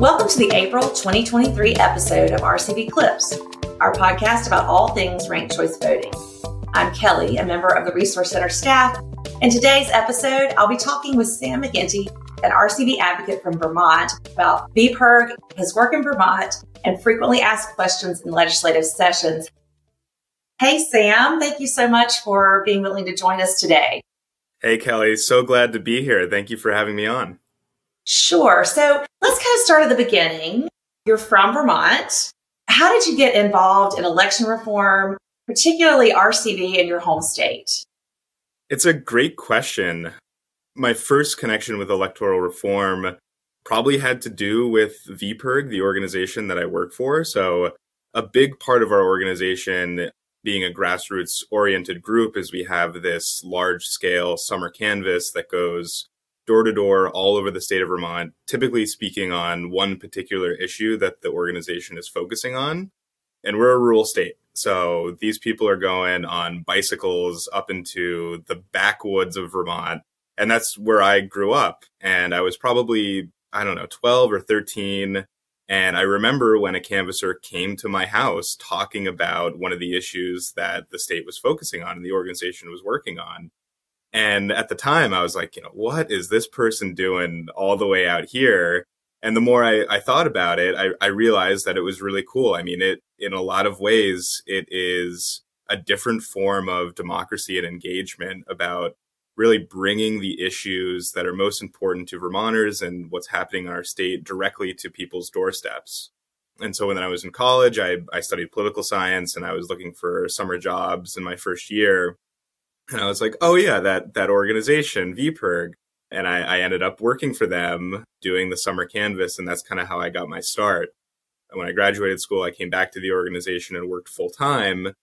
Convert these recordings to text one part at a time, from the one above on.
Welcome to the April 2023 episode of RCV Clips, our podcast about all things ranked choice voting. I'm Kelly, a member of the Resource Center staff. In today's episode, I'll be talking with Sam McGinty, an RCV advocate from Vermont, about VPIRG, his work in Vermont, and frequently asked questions in legislative sessions. Hey, Sam, thank you so much for being willing to join us today. Hey, Kelly, so glad to be here. Thank you for having me on. Sure. So let's kind of start at the beginning. You're from Vermont. How did you get involved in election reform, particularly RCV in your home state? It's a great question. My first connection with electoral reform probably had to do with VPIRG, the organization that I work for. So, a big part of our organization being a grassroots oriented group is we have this large scale summer canvas that goes door to door all over the state of Vermont, typically speaking on one particular issue that the organization is focusing on. And we're a rural state. So these people are going on bicycles up into the backwoods of Vermont. And that's where I grew up. And I was probably, I don't know, 12 or 13. And I remember when a canvasser came to my house talking about one of the issues that the state was focusing on and the organization was working on. And at the time, I was like, you know, what is this person doing all the way out here? And the more I, I thought about it, I, I realized that it was really cool. I mean, it, in a lot of ways, it is a different form of democracy and engagement about really bringing the issues that are most important to Vermonters and what's happening in our state directly to people's doorsteps. And so when I was in college, I, I studied political science and I was looking for summer jobs in my first year. And I was like, oh yeah, that that organization, VPIRG. And I, I ended up working for them doing the summer canvas, and that's kind of how I got my start. And when I graduated school, I came back to the organization and worked full time.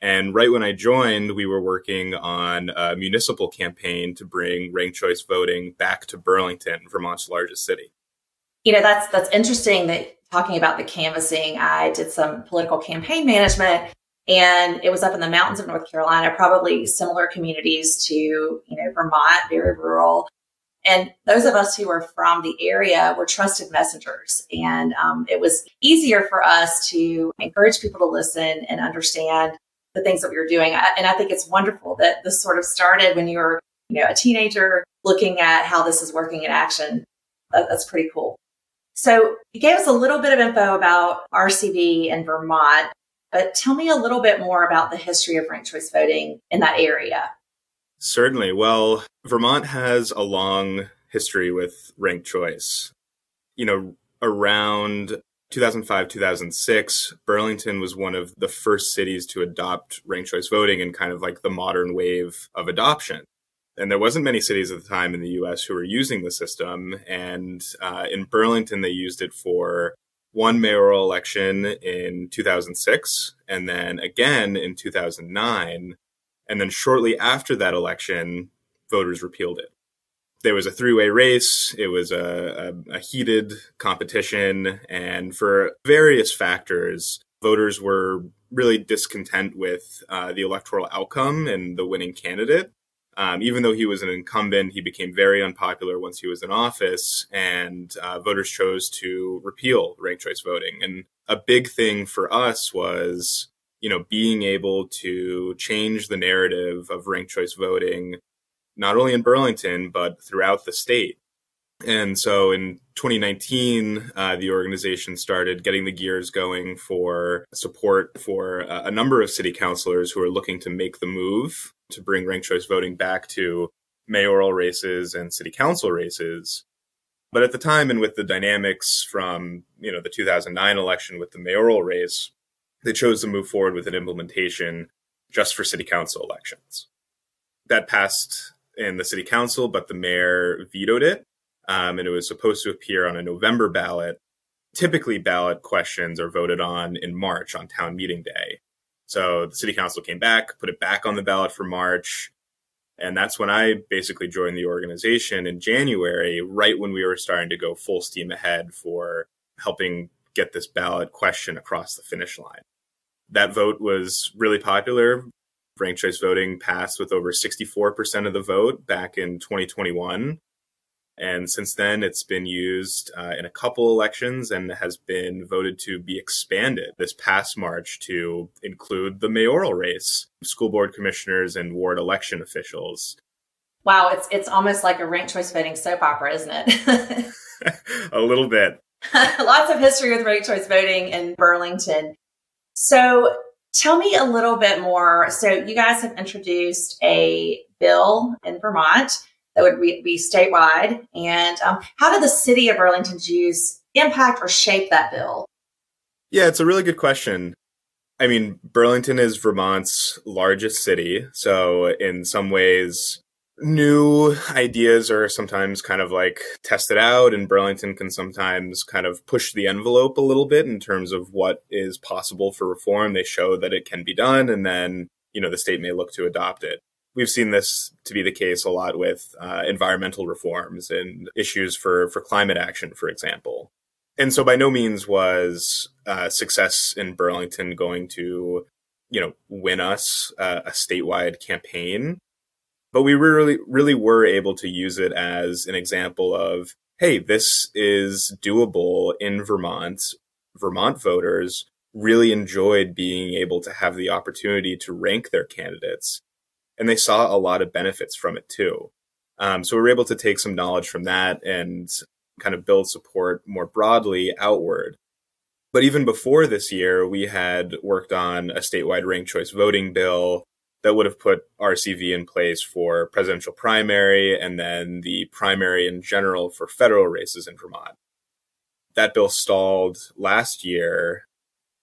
And right when I joined, we were working on a municipal campaign to bring ranked choice voting back to Burlington, Vermont's largest city. You know, that's that's interesting that talking about the canvassing. I did some political campaign management and it was up in the mountains of North Carolina, probably similar communities to, you know, Vermont, very rural. And those of us who were from the area were trusted messengers. And um, it was easier for us to encourage people to listen and understand the things that we were doing. And I think it's wonderful that this sort of started when you were, you know, a teenager looking at how this is working in action. That's pretty cool. So you gave us a little bit of info about RCV in Vermont. But tell me a little bit more about the history of ranked choice voting in that area. Certainly. Well, Vermont has a long history with ranked choice. You know, around 2005, 2006, Burlington was one of the first cities to adopt ranked choice voting in kind of like the modern wave of adoption. And there wasn't many cities at the time in the U.S. who were using the system. And uh, in Burlington, they used it for one mayoral election in 2006 and then again in 2009. And then shortly after that election, voters repealed it. There was a three way race. It was a, a, a, heated competition. And for various factors, voters were really discontent with uh, the electoral outcome and the winning candidate. Um, even though he was an incumbent, he became very unpopular once he was in office, and uh, voters chose to repeal ranked choice voting. And a big thing for us was, you know, being able to change the narrative of ranked choice voting, not only in Burlington but throughout the state. And so in 2019, uh, the organization started getting the gears going for support for a number of city councilors who are looking to make the move to bring ranked choice voting back to mayoral races and city council races. But at the time, and with the dynamics from you know the 2009 election with the mayoral race, they chose to move forward with an implementation just for city council elections. That passed in the city council, but the mayor vetoed it, um, and it was supposed to appear on a November ballot. Typically, ballot questions are voted on in March on town meeting day. So the city council came back, put it back on the ballot for March. And that's when I basically joined the organization in January, right when we were starting to go full steam ahead for helping get this ballot question across the finish line. That vote was really popular. Ranked choice voting passed with over 64% of the vote back in 2021. And since then, it's been used uh, in a couple elections and has been voted to be expanded this past March to include the mayoral race, school board commissioners, and ward election officials. Wow, it's it's almost like a ranked choice voting soap opera, isn't it? a little bit. Lots of history with ranked choice voting in Burlington. So, tell me a little bit more. So, you guys have introduced a bill in Vermont that would be, statewide. And um, how did the city of Burlington's use impact or shape that bill? Yeah, it's a really good question. I mean, Burlington is Vermont's largest city. So, in some ways, new ideas are sometimes kind of like tested out, and Burlington can sometimes kind of push the envelope a little bit in terms of what is possible for reform. They show that it can be done, and then, you know, the state may look to adopt it we've seen this to be the case a lot with uh, environmental reforms and issues for for climate action, for example. And so, by no means was uh, success in Burlington going to, you know, win us uh, a statewide campaign. But we really, really were able to use it as an example of, hey, this is doable in Vermont. Vermont voters really enjoyed being able to have the opportunity to rank their candidates and they saw a lot of benefits from it too. Um, so we were able to take some knowledge from that and kind of build support more broadly outward. But even before this year, we had worked on a statewide ranked choice voting bill that would have put RCV in place for presidential primary and then the primary in general for federal races in Vermont. That bill stalled last year,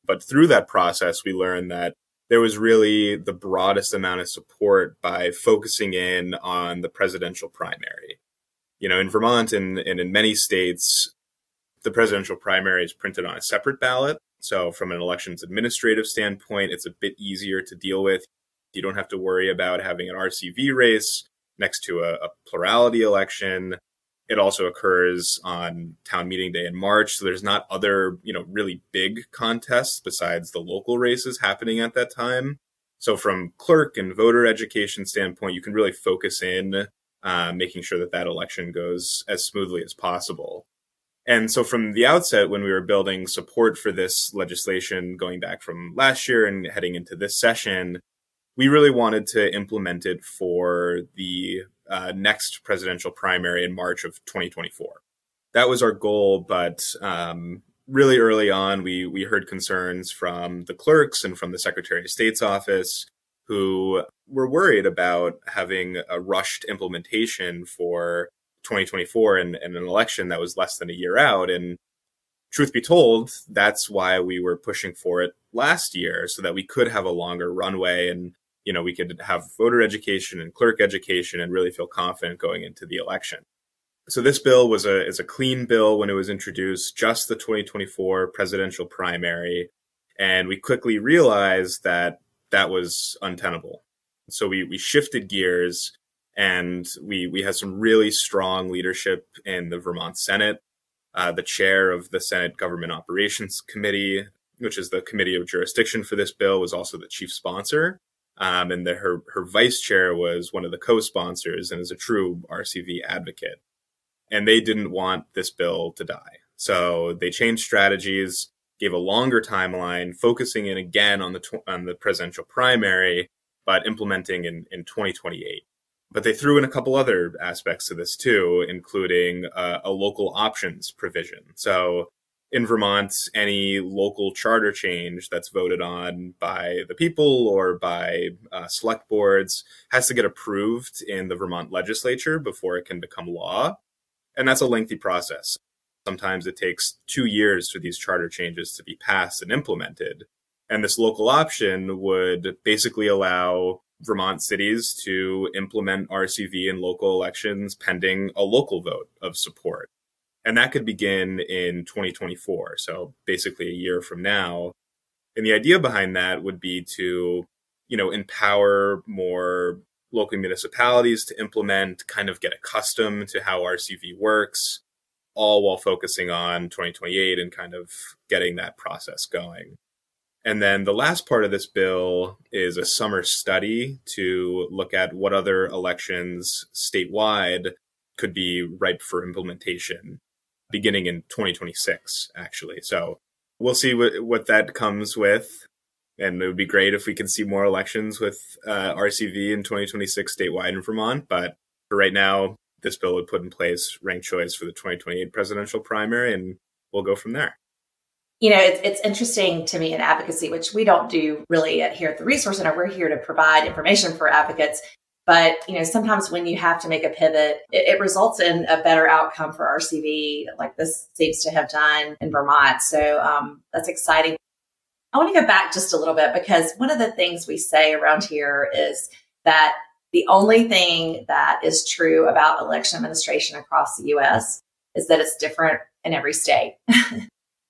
but through that process, we learned that there was really the broadest amount of support by focusing in on the presidential primary. You know, in Vermont and, and in many states, the presidential primary is printed on a separate ballot. So, from an elections administrative standpoint, it's a bit easier to deal with. You don't have to worry about having an RCV race next to a, a plurality election. It also occurs on town meeting day in March. So there's not other, you know, really big contests besides the local races happening at that time. So from clerk and voter education standpoint, you can really focus in uh, making sure that that election goes as smoothly as possible. And so from the outset, when we were building support for this legislation going back from last year and heading into this session, we really wanted to implement it for the uh, next presidential primary in March of 2024. That was our goal, but um, really early on, we we heard concerns from the clerks and from the Secretary of State's office, who were worried about having a rushed implementation for 2024 and, and an election that was less than a year out. And truth be told, that's why we were pushing for it last year, so that we could have a longer runway and you know, we could have voter education and clerk education and really feel confident going into the election. So this bill was a is a clean bill when it was introduced, just the 2024 presidential primary, and we quickly realized that that was untenable. So we we shifted gears and we we had some really strong leadership in the Vermont Senate. Uh, the chair of the Senate Government Operations Committee, which is the committee of jurisdiction for this bill, was also the chief sponsor. Um, and the, her her vice chair was one of the co-sponsors and is a true RCV advocate. And they didn't want this bill to die, so they changed strategies, gave a longer timeline, focusing in again on the tw- on the presidential primary, but implementing in in 2028. But they threw in a couple other aspects to this too, including uh, a local options provision. So in Vermont, any local charter change that's voted on by the people or by uh, select boards has to get approved in the Vermont legislature before it can become law. And that's a lengthy process. Sometimes it takes two years for these charter changes to be passed and implemented. And this local option would basically allow Vermont cities to implement RCV in local elections pending a local vote of support and that could begin in 2024 so basically a year from now. And the idea behind that would be to you know empower more local municipalities to implement kind of get accustomed to how rcv works all while focusing on 2028 and kind of getting that process going. And then the last part of this bill is a summer study to look at what other elections statewide could be ripe for implementation beginning in 2026, actually. So we'll see what, what that comes with. And it would be great if we could see more elections with uh, RCV in 2026 statewide in Vermont. But for right now, this bill would put in place ranked choice for the 2028 presidential primary, and we'll go from there. You know, it's, it's interesting to me in advocacy, which we don't do really at, here at the Resource Center. We're here to provide information for advocates. But you know, sometimes when you have to make a pivot, it, it, results in a better outcome for RCV, like this seems to have done in Vermont. So um, that's exciting. I want to go back just a little bit because one of the things we say around here is that the only thing that is true about election administration across the U.S. is that it's different in every state.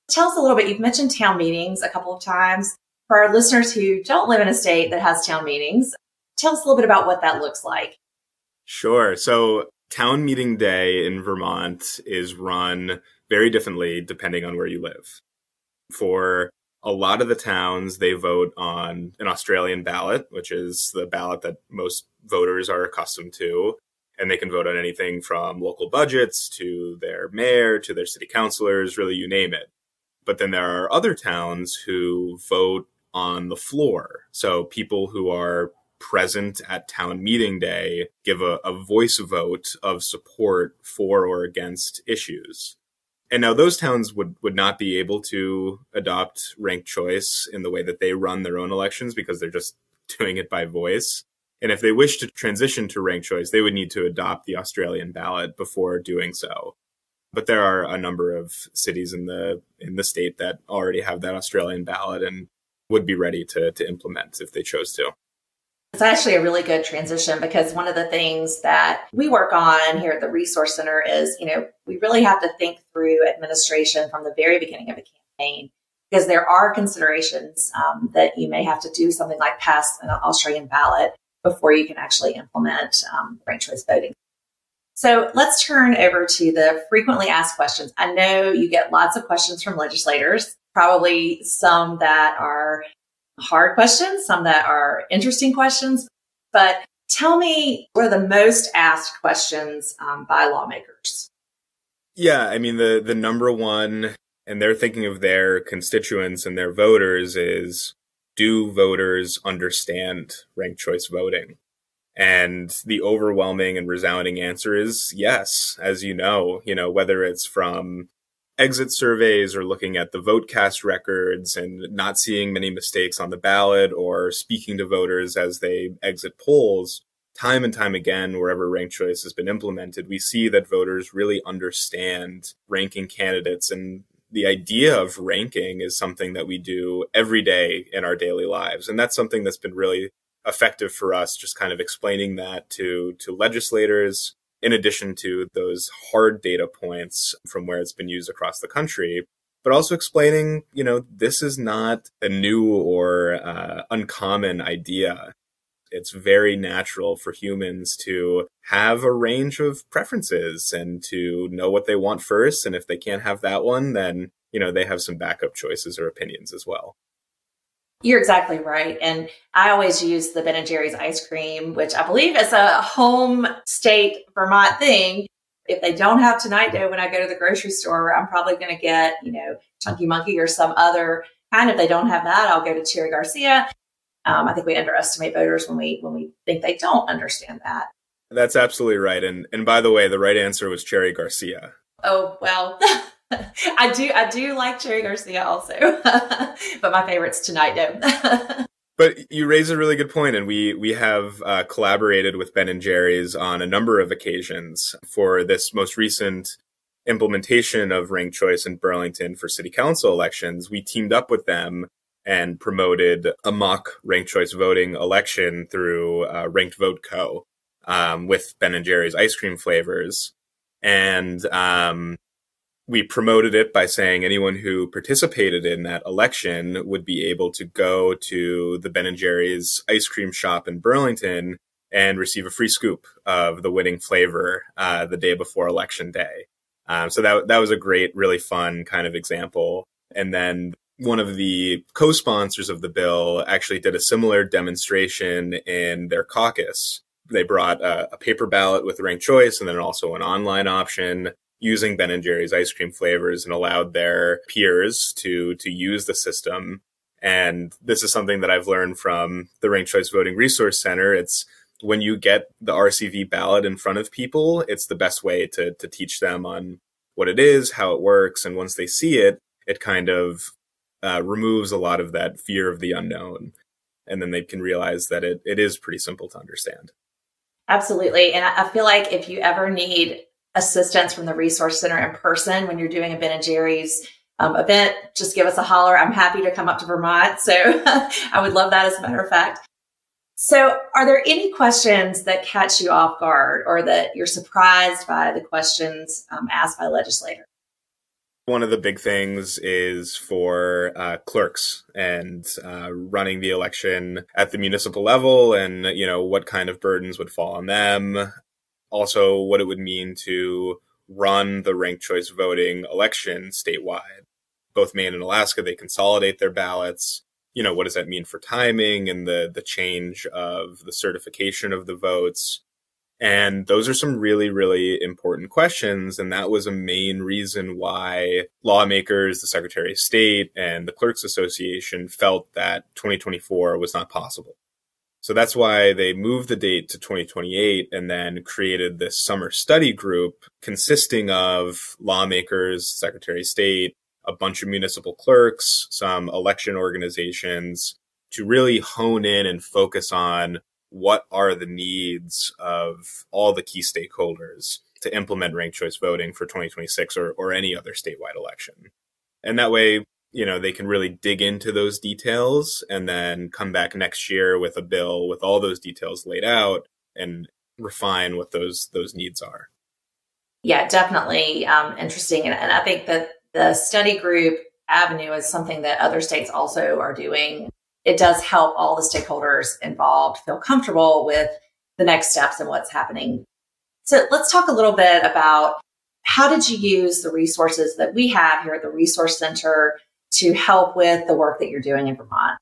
Tell us a little bit. You've mentioned town meetings a couple of times. For our listeners who don't live in a state that has town meetings, Tell us a little bit about what that looks like. Sure. So, town meeting day in Vermont is run very differently depending on where you live. For a lot of the towns, they vote on an Australian ballot, which is the ballot that most voters are accustomed to. And they can vote on anything from local budgets to their mayor to their city councilors, really, you name it. But then there are other towns who vote on the floor. So people who are present at town meeting day give a, a voice vote of support for or against issues. And now those towns would, would not be able to adopt ranked choice in the way that they run their own elections because they're just doing it by voice. And if they wish to transition to ranked choice, they would need to adopt the Australian ballot before doing so. But there are a number of cities in the in the state that already have that Australian ballot and would be ready to to implement if they chose to. It's actually a really good transition because one of the things that we work on here at the Resource Center is, you know, we really have to think through administration from the very beginning of a campaign because there are considerations um, that you may have to do something like pass an Australian ballot before you can actually implement um, ranked choice voting. So let's turn over to the frequently asked questions. I know you get lots of questions from legislators, probably some that are hard questions, some that are interesting questions. But tell me what are the most asked questions um, by lawmakers? Yeah, I mean the the number one, and they're thinking of their constituents and their voters is do voters understand ranked choice voting? And the overwhelming and resounding answer is yes, as you know, you know, whether it's from exit surveys or looking at the vote cast records and not seeing many mistakes on the ballot or speaking to voters as they exit polls, time and time again, wherever ranked choice has been implemented, we see that voters really understand ranking candidates. And the idea of ranking is something that we do every day in our daily lives. And that's something that's been really effective for us, just kind of explaining that to, to legislators, in addition to those hard data points from where it's been used across the country, but also explaining, you know, this is not a new or uh, uncommon idea. It's very natural for humans to have a range of preferences and to know what they want first. And if they can't have that one, then, you know, they have some backup choices or opinions as well. You're exactly right. And I always use the Ben and Jerry's ice cream, which I believe is a home state Vermont thing. If they don't have tonight dough when I go to the grocery store, I'm probably going to get, you know, Chunky Monkey or some other kind. If they don't have that, I'll go to Cherry Garcia. Um, I think we underestimate voters when we when we think they don't understand that. That's absolutely right. And and by the way, the right answer was Cherry Garcia. Oh well. I do I do like Cherry Garcia also, but my favorite's Tonight Dough. but you raise a really good point, and we we have uh, collaborated with Ben and Jerry's on a number of occasions for this most recent implementation of ranked choice in Burlington for city council elections. We teamed up with them and promoted a mock ranked choice voting election through uh, Ranked Vote Co. Um, with Ben and Jerry's ice cream flavors. And um, we promoted it by saying anyone who participated in that election would be able to go to the Ben and Jerry's ice cream shop in Burlington and receive a free scoop of the winning flavor uh, the day before election day. Um, so that that was a great, really fun kind of example. And then one of the co-sponsors of the bill actually did a similar demonstration in their caucus They brought a, a paper ballot with ranked choice and then also an online option using Ben and Jerry's ice cream flavors and allowed their peers to to use the system. And this is something that I've learned from the Ranked Choice Voting Resource Center. It's when you get the RCV ballot in front of people, it's the best way to to teach them on what it is, how it works, and once they see it, it kind of uh, removes a lot of that fear of the unknown, and then they can realize that it it is pretty simple to understand. Absolutely, and I feel like if you ever need assistance from the resource center in person when you're doing a Ben and Jerry's um, event, just give us a holler. I'm happy to come up to Vermont. So I would love that as a matter of fact. So are there any questions that catch you off guard or that you're surprised by the questions um, asked by legislators? One of the big things is for uh, clerks and uh, running the election at the municipal level and, you know, what kind of burdens would fall on them also what it would mean to run the ranked choice voting election statewide. Both Maine and Alaska, they consolidate their ballots. You know, what does that mean for timing and the the change of the certification of the votes? And those are some really, really important questions. And that was a main reason why lawmakers, the Secretary of State, and the Clerks Association felt that 2024 was not possible. So that's why they moved the date to 2028 and then created this summer study group consisting of lawmakers, Secretary of State, a bunch of municipal clerks, some election organizations to really hone in and focus on what are the needs of all the key stakeholders to implement ranked choice voting for 2026 or, or any other statewide election. And that way, you know, they can really dig into those details and then come back next year with a bill with all those details laid out and refine what those those needs are. Yeah, definitely um, interesting, and, and I think that the study group avenue is something that other states also are doing. It does help all the stakeholders involved feel comfortable with the next steps and what's happening. So let's talk a little bit about how did you use the resources that we have here at the Resource Center to help with the work that you're doing in Vermont.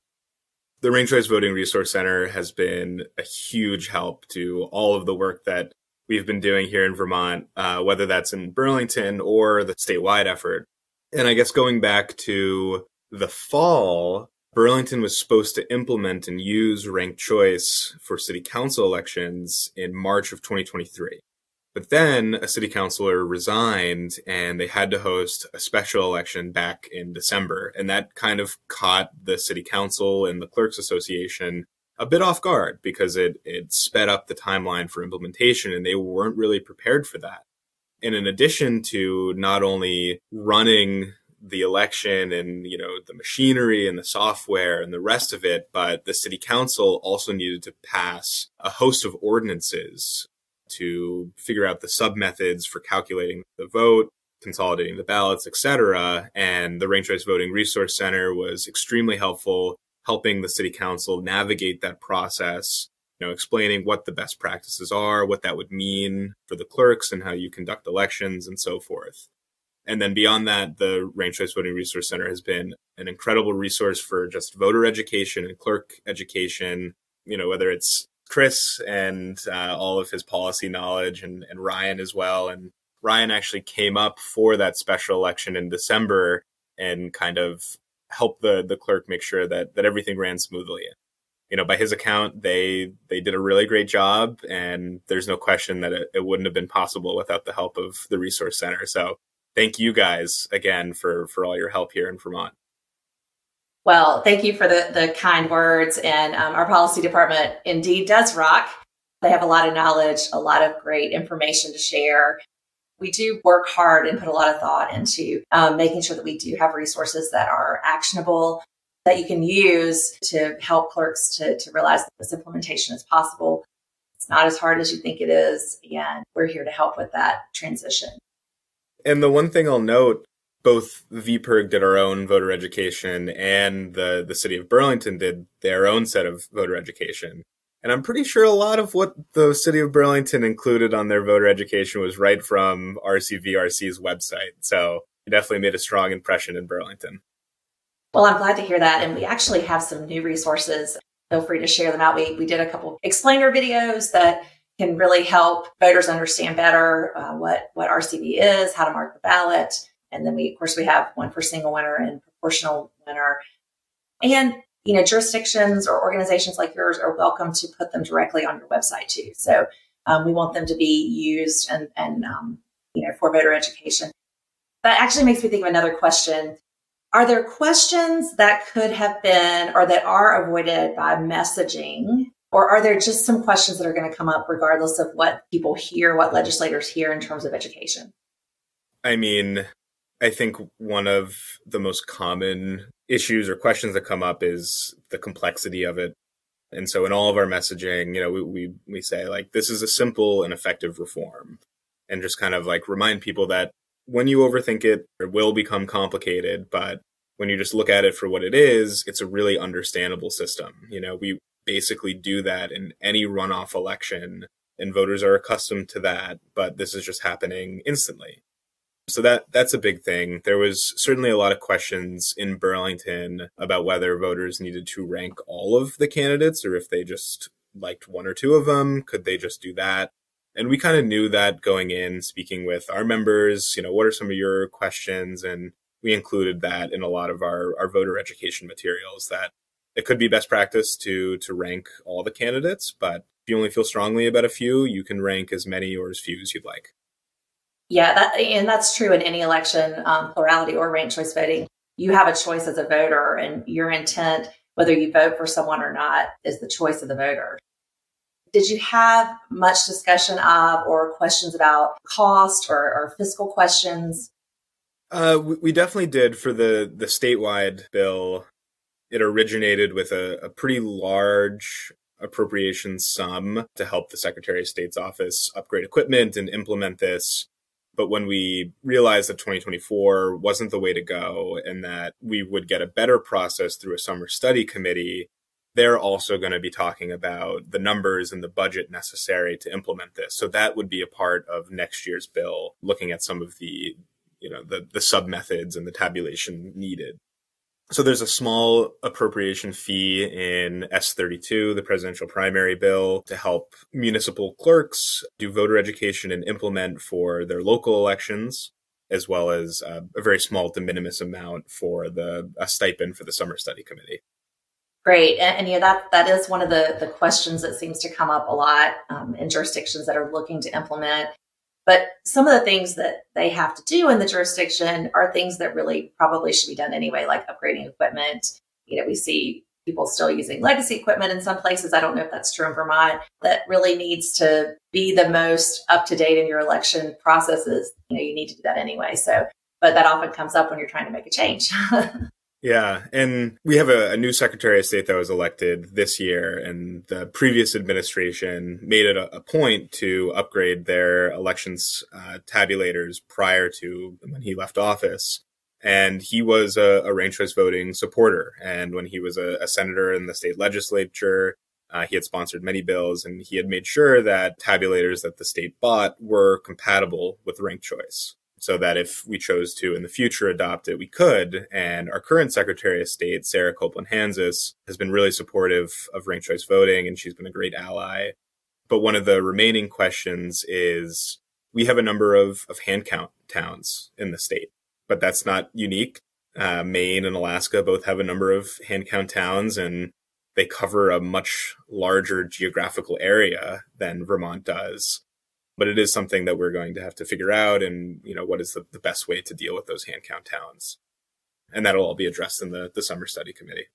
The Ranked Choice Voting Resource Center has been a huge help to all of the work that we've been doing here in Vermont, uh, whether that's in Burlington or the statewide effort. And I guess going back to the fall, Burlington was supposed to implement and use ranked choice for city council elections in March of 2023. But then a city councilor resigned and they had to host a special election back in December. And that kind of caught the city council and the clerks association a bit off guard because it, it sped up the timeline for implementation and they weren't really prepared for that. And in addition to not only running the election and you know the machinery and the software and the rest of it but the city council also needed to pass a host of ordinances to figure out the sub methods for calculating the vote, consolidating the ballots, etc. And the Ranked Choice Voting Resource Center was extremely helpful, helping the city council navigate that process. You know, explaining what the best practices are, what that would mean for the clerks, and how you conduct elections, and so forth. And then beyond that, the Ranked Choice Voting Resource Center has been an incredible resource for just voter education and clerk education. You know, whether it's Chris and uh, all of his policy knowledge, and, and Ryan as well. And Ryan actually came up for that special election in December and kind of helped the the clerk make sure that that everything ran smoothly. You know, by his account, they they did a really great job, and there's no question that it, it wouldn't have been possible without the help of the resource center. So, thank you guys again for for all your help here in Vermont. Well, thank you for the, the kind words. And um, our policy department indeed does rock. They have a lot of knowledge, a lot of great information to share. We do work hard and put a lot of thought into um, making sure that we do have resources that are actionable, that you can use to help clerks to, to realize that this implementation is possible. It's not as hard as you think it is. And we're here to help with that transition. And the one thing I'll note both VPIRG did our own voter education and the, the city of Burlington did their own set of voter education. And I'm pretty sure a lot of what the city of Burlington included on their voter education was right from RCVRC's website. So it definitely made a strong impression in Burlington. Well, I'm glad to hear that. And we actually have some new resources. Feel free to share them out. We, we did a couple explainer videos that can really help voters understand better uh, what what RCV is, how to mark the ballot, and then we of course we have one for single winner and proportional winner, and you know jurisdictions or organizations like yours are welcome to put them directly on your website too. So um, we want them to be used and and um, you know for voter education. That actually makes me think of another question. Are there questions that could have been or that are avoided by messaging or are there just some questions that are going to come up regardless of what people hear, what legislators hear in terms of education? I mean, I think one of the most common issues or questions that come up is the complexity of it. And so in all of our messaging, you know, we, we, we say like, this is a simple and effective reform and just kind of like remind people that when you overthink it, it will become complicated, but when you just look at it for what it is, it's a really understandable system. You know, we, basically do that in any runoff election and voters are accustomed to that but this is just happening instantly so that that's a big thing. There was certainly a lot of questions in burlington about whether voters needed to rank all of the candidates or if they just liked one or two of them. Could they just do that? And we kind of knew that going in speaking with our members you know what are some of your questions? And we included that in a lot of our, our voter education materials that it could be best practice to to rank all the candidates, but if you only feel strongly about a few, you can rank as many or as few as you'd like. Yeah, that, and that's true in any election, um, plurality or ranked choice voting. You have a choice as a voter, and your intent, whether you vote for someone or not, is the choice of the voter. Did you have much discussion of or questions about cost or, or fiscal questions? Uh, we, we, definitely did for the the statewide bill it originated with a, a pretty large appropriation sum to help the Secretary of State's office upgrade equipment and implement this. But when we realized that 2024 wasn't the way to go and that we would get a better process through a summer study committee, they're also going to be talking about the numbers and the budget necessary to implement this. So that would be a part of next year's bill, looking at some of the, you know, the, the sub methods and the tabulation needed. So there's a small appropriation fee in S32, the presidential primary bill, to help municipal clerks do voter education and implement for their local elections, as well as uh, a very small de minimis amount for the a stipend for the summer study committee. Great, and, and yeah, that that is one of the the questions that seems to come up a lot um, in jurisdictions that are looking to implement but some of the things that they have to do in the jurisdiction are things that really probably should be done anyway, like upgrading equipment. You know, we see people still using legacy equipment in some places. I don't know if that's true in Vermont. That really needs to be the most up to date in your election processes. You know, you need to do that anyway. So, but that often comes up when you're trying to make a change. Yeah, and we have a, a, new Secretary of State that was elected this year, and the previous administration made it a, a point to upgrade their elections uh, tabulators prior to when he left office. And he was a, a ranked choice voting supporter. And when he was a, a senator in the state legislature, uh, he had sponsored many bills, and he had made sure that tabulators that the state bought were compatible with ranked choice so that if we chose to in the future adopt it, we could. And our current Secretary of State, Sarah Copeland Hanzas, has been really supportive of ranked choice voting, and she's been a great ally. But one of the remaining questions is we have a number of, of hand count towns in the state, but that's not unique. Uh, Maine and Alaska both have a number of hand count towns, and they cover a much larger geographical area than Vermont does but it is something that we're going to have to figure out and you know what is the, the best way to deal with those hand count towns. And that'll all be addressed in the, the summer study committee.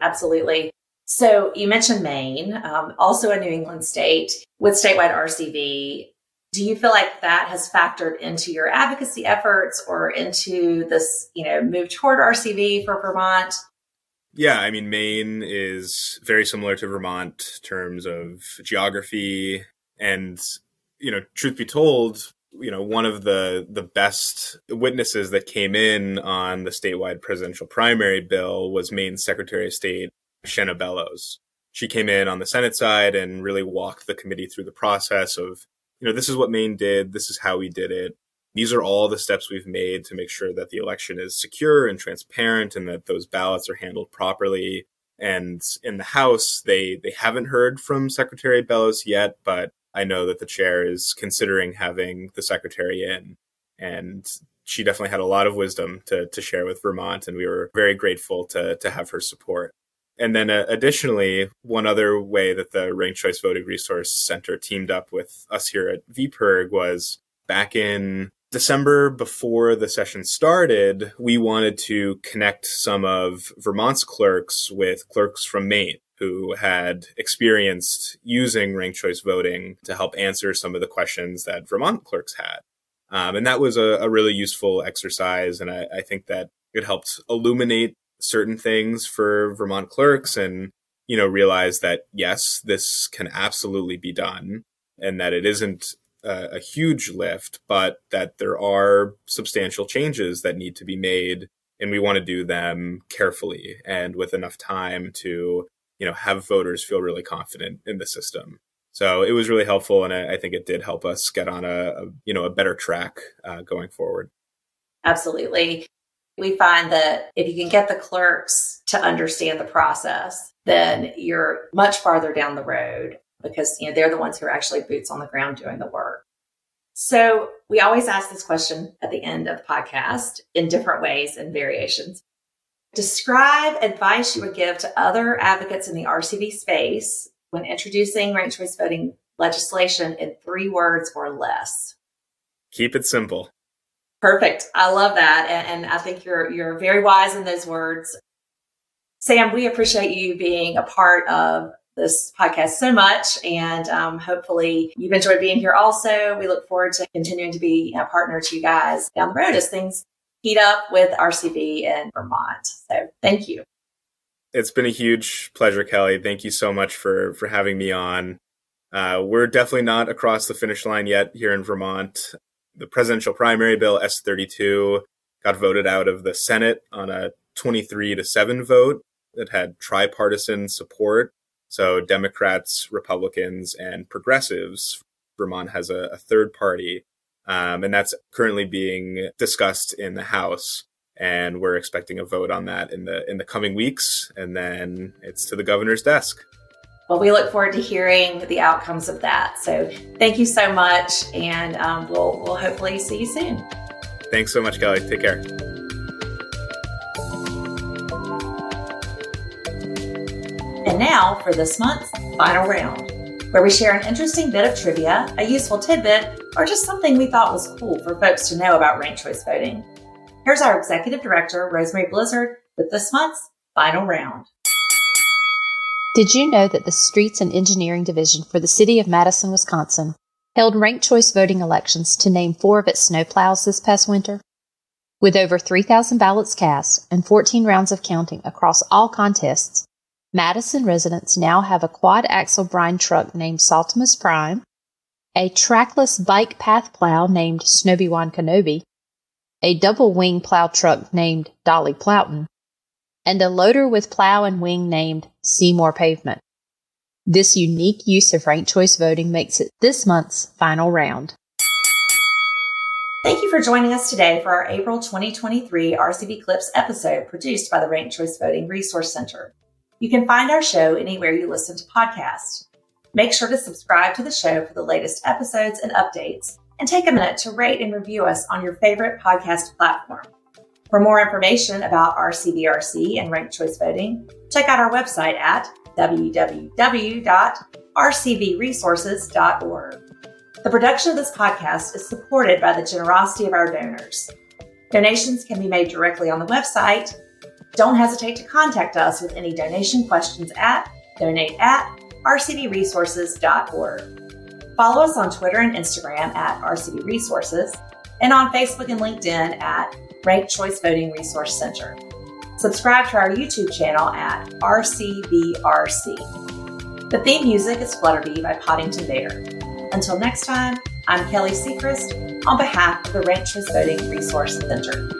Absolutely. So you mentioned maine um, also a new england state with statewide rcv do you feel like that has factored into your advocacy efforts or into this you know move toward rcv for vermont? Yeah, I mean, Maine is very similar to Vermont in terms of geography and you know, truth be told, you know, one of the the best witnesses that came in on the statewide presidential primary bill was Maine Secretary of State Shenna Bellows. She came in on the Senate side and really walked the committee through the process of, you know, this is what Maine did, this is how we did it. These are all the steps we've made to make sure that the election is secure and transparent and that those ballots are handled properly. And in the House, they they haven't heard from Secretary Bellows yet, but I know that the chair is considering having the secretary in. And she definitely had a lot of wisdom to, to share with Vermont, and we were very grateful to, to have her support. And then uh, additionally, one other way that the Ranked Choice Voting Resource Center teamed up with us here at VPIRG was back in December before the session started, we wanted to connect some of Vermont's clerks with clerks from Maine who had experienced using ranked choice voting to help answer some of the questions that Vermont clerks had. Um, and that was a, a, really useful exercise. And I, I think that it helped illuminate certain things for Vermont clerks and, you know, realize that yes, this can absolutely be done and that it isn't a, a huge lift, but that there are substantial changes that need to be made and we want to do them carefully and with enough time to, you know, have voters feel really confident in the system. So it was really helpful, and I, I think it did help us get on a, a you know a better track uh, going forward. Absolutely, we find that if you can get the clerks to understand the process, then you're much farther down the road because you know they're the ones who are actually boots on the ground doing the work. So we always ask this question at the end of the podcast in different ways and variations. Describe advice you would give to other advocates in the RCV space when introducing ranked choice voting legislation in three words or less? Keep it simple. Perfect. I love that. And, and, I think you're you're very wise in those words. Sam, we appreciate you being a part of this podcast so much. And um, hopefully you've enjoyed being here also. We look forward to continuing to be a partner to you guys down the road as things heat up with RCV in Vermont. So thank you it's been a huge pleasure, Kelly. Thank you so much for for having me on. Uh, we're definitely not across the finish line yet here in Vermont. The presidential primary bill S32 got voted out of the Senate on a 23 to 7 vote that had tripartisan support. So Democrats, Republicans, and progressives. Vermont has a, a third party, um, and that's currently being discussed in the House and we're expecting a vote on that in the in the coming weeks and then it's to the governor's desk. Well we look forward to hearing the outcomes of that. So thank you so much and um, we'll we'll hopefully see you soon. Thanks so much kelly. Take care. And now for this month's final round where we share an interesting bit of trivia a useful tidbit or just something we thought was cool for folks to know about ranked choice voting Here's our executive director, Rosemary Blizzard, with this month's final round. Did you know that the Streets and Engineering Division for the City of Madison, Wisconsin, held ranked choice voting elections to name four of its snowplows this past winter? With over 3,000 ballots cast and 14 rounds of counting across all contests, Madison residents now have a quad axle brine truck named Saltimus Prime, a trackless bike path plow named Snowy-Wan Kenobi, a double wing plow truck named Dolly Plowton, and a loader with plow and wing named Seymour Pavement. This unique use of ranked choice voting makes it this month's final round. Thank you for joining us today for our April 2023 RCV Clips episode produced by the Ranked Choice Voting Resource Center. You can find our show anywhere you listen to podcasts. Make sure to subscribe to the show for the latest episodes and updates and take a minute to rate and review us on your favorite podcast platform. For more information about RCVRC and ranked choice voting, check out our website at www.rcvresources.org. The production of this podcast is supported by the generosity of our donors. Donations can be made directly on the website. Don't hesitate to contact us with any donation questions at donate at rcvresources.org. Follow us on Twitter and Instagram at RCV Resources and on Facebook and LinkedIn at Ranked Choice Voting Resource Center. Subscribe to our YouTube channel at RCVRC. The theme music is Flutterbee by Poddington Bear. Until next time, I'm Kelly Sechrist on behalf of the Ranked Choice Voting Resource Center.